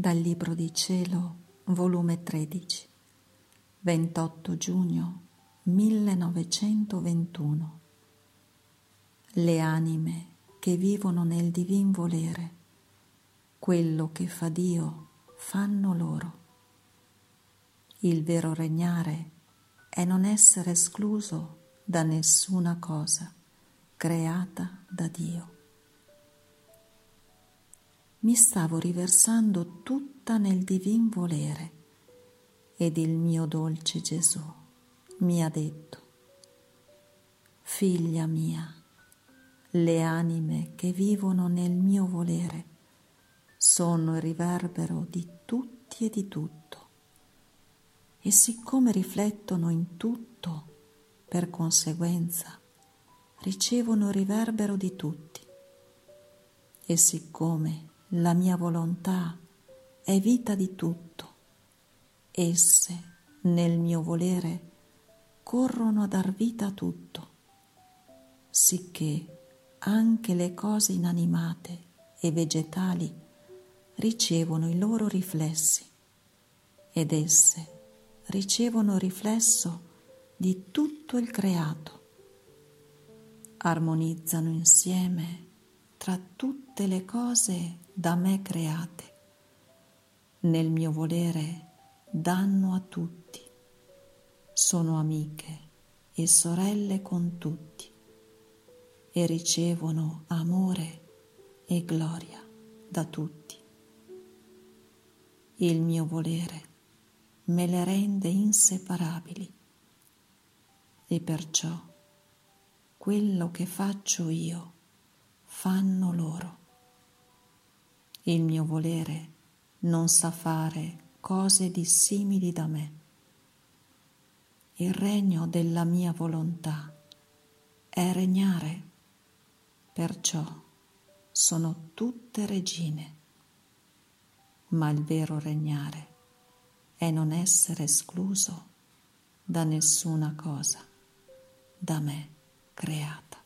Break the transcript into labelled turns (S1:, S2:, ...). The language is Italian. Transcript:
S1: Dal Libro di Cielo, volume 13, 28 giugno 1921. Le anime che vivono nel divin volere, quello che fa Dio, fanno loro. Il vero regnare è non essere escluso da nessuna cosa creata da Dio mi stavo riversando tutta nel divin volere. Ed il mio dolce Gesù mi ha detto, Figlia mia, le anime che vivono nel mio volere sono il riverbero di tutti e di tutto. E siccome riflettono in tutto, per conseguenza ricevono il riverbero di tutti. E siccome la mia volontà è vita di tutto. Esse, nel mio volere, corrono a dar vita a tutto, sicché anche le cose inanimate e vegetali ricevono i loro riflessi ed esse ricevono riflesso di tutto il creato. Armonizzano insieme tra tutte le cose da me create. Nel mio volere danno a tutti. Sono amiche e sorelle con tutti e ricevono amore e gloria da tutti. Il mio volere me le rende inseparabili e perciò quello che faccio io fanno loro. Il mio volere non sa fare cose dissimili da me. Il regno della mia volontà è regnare, perciò sono tutte regine, ma il vero regnare è non essere escluso da nessuna cosa da me creata.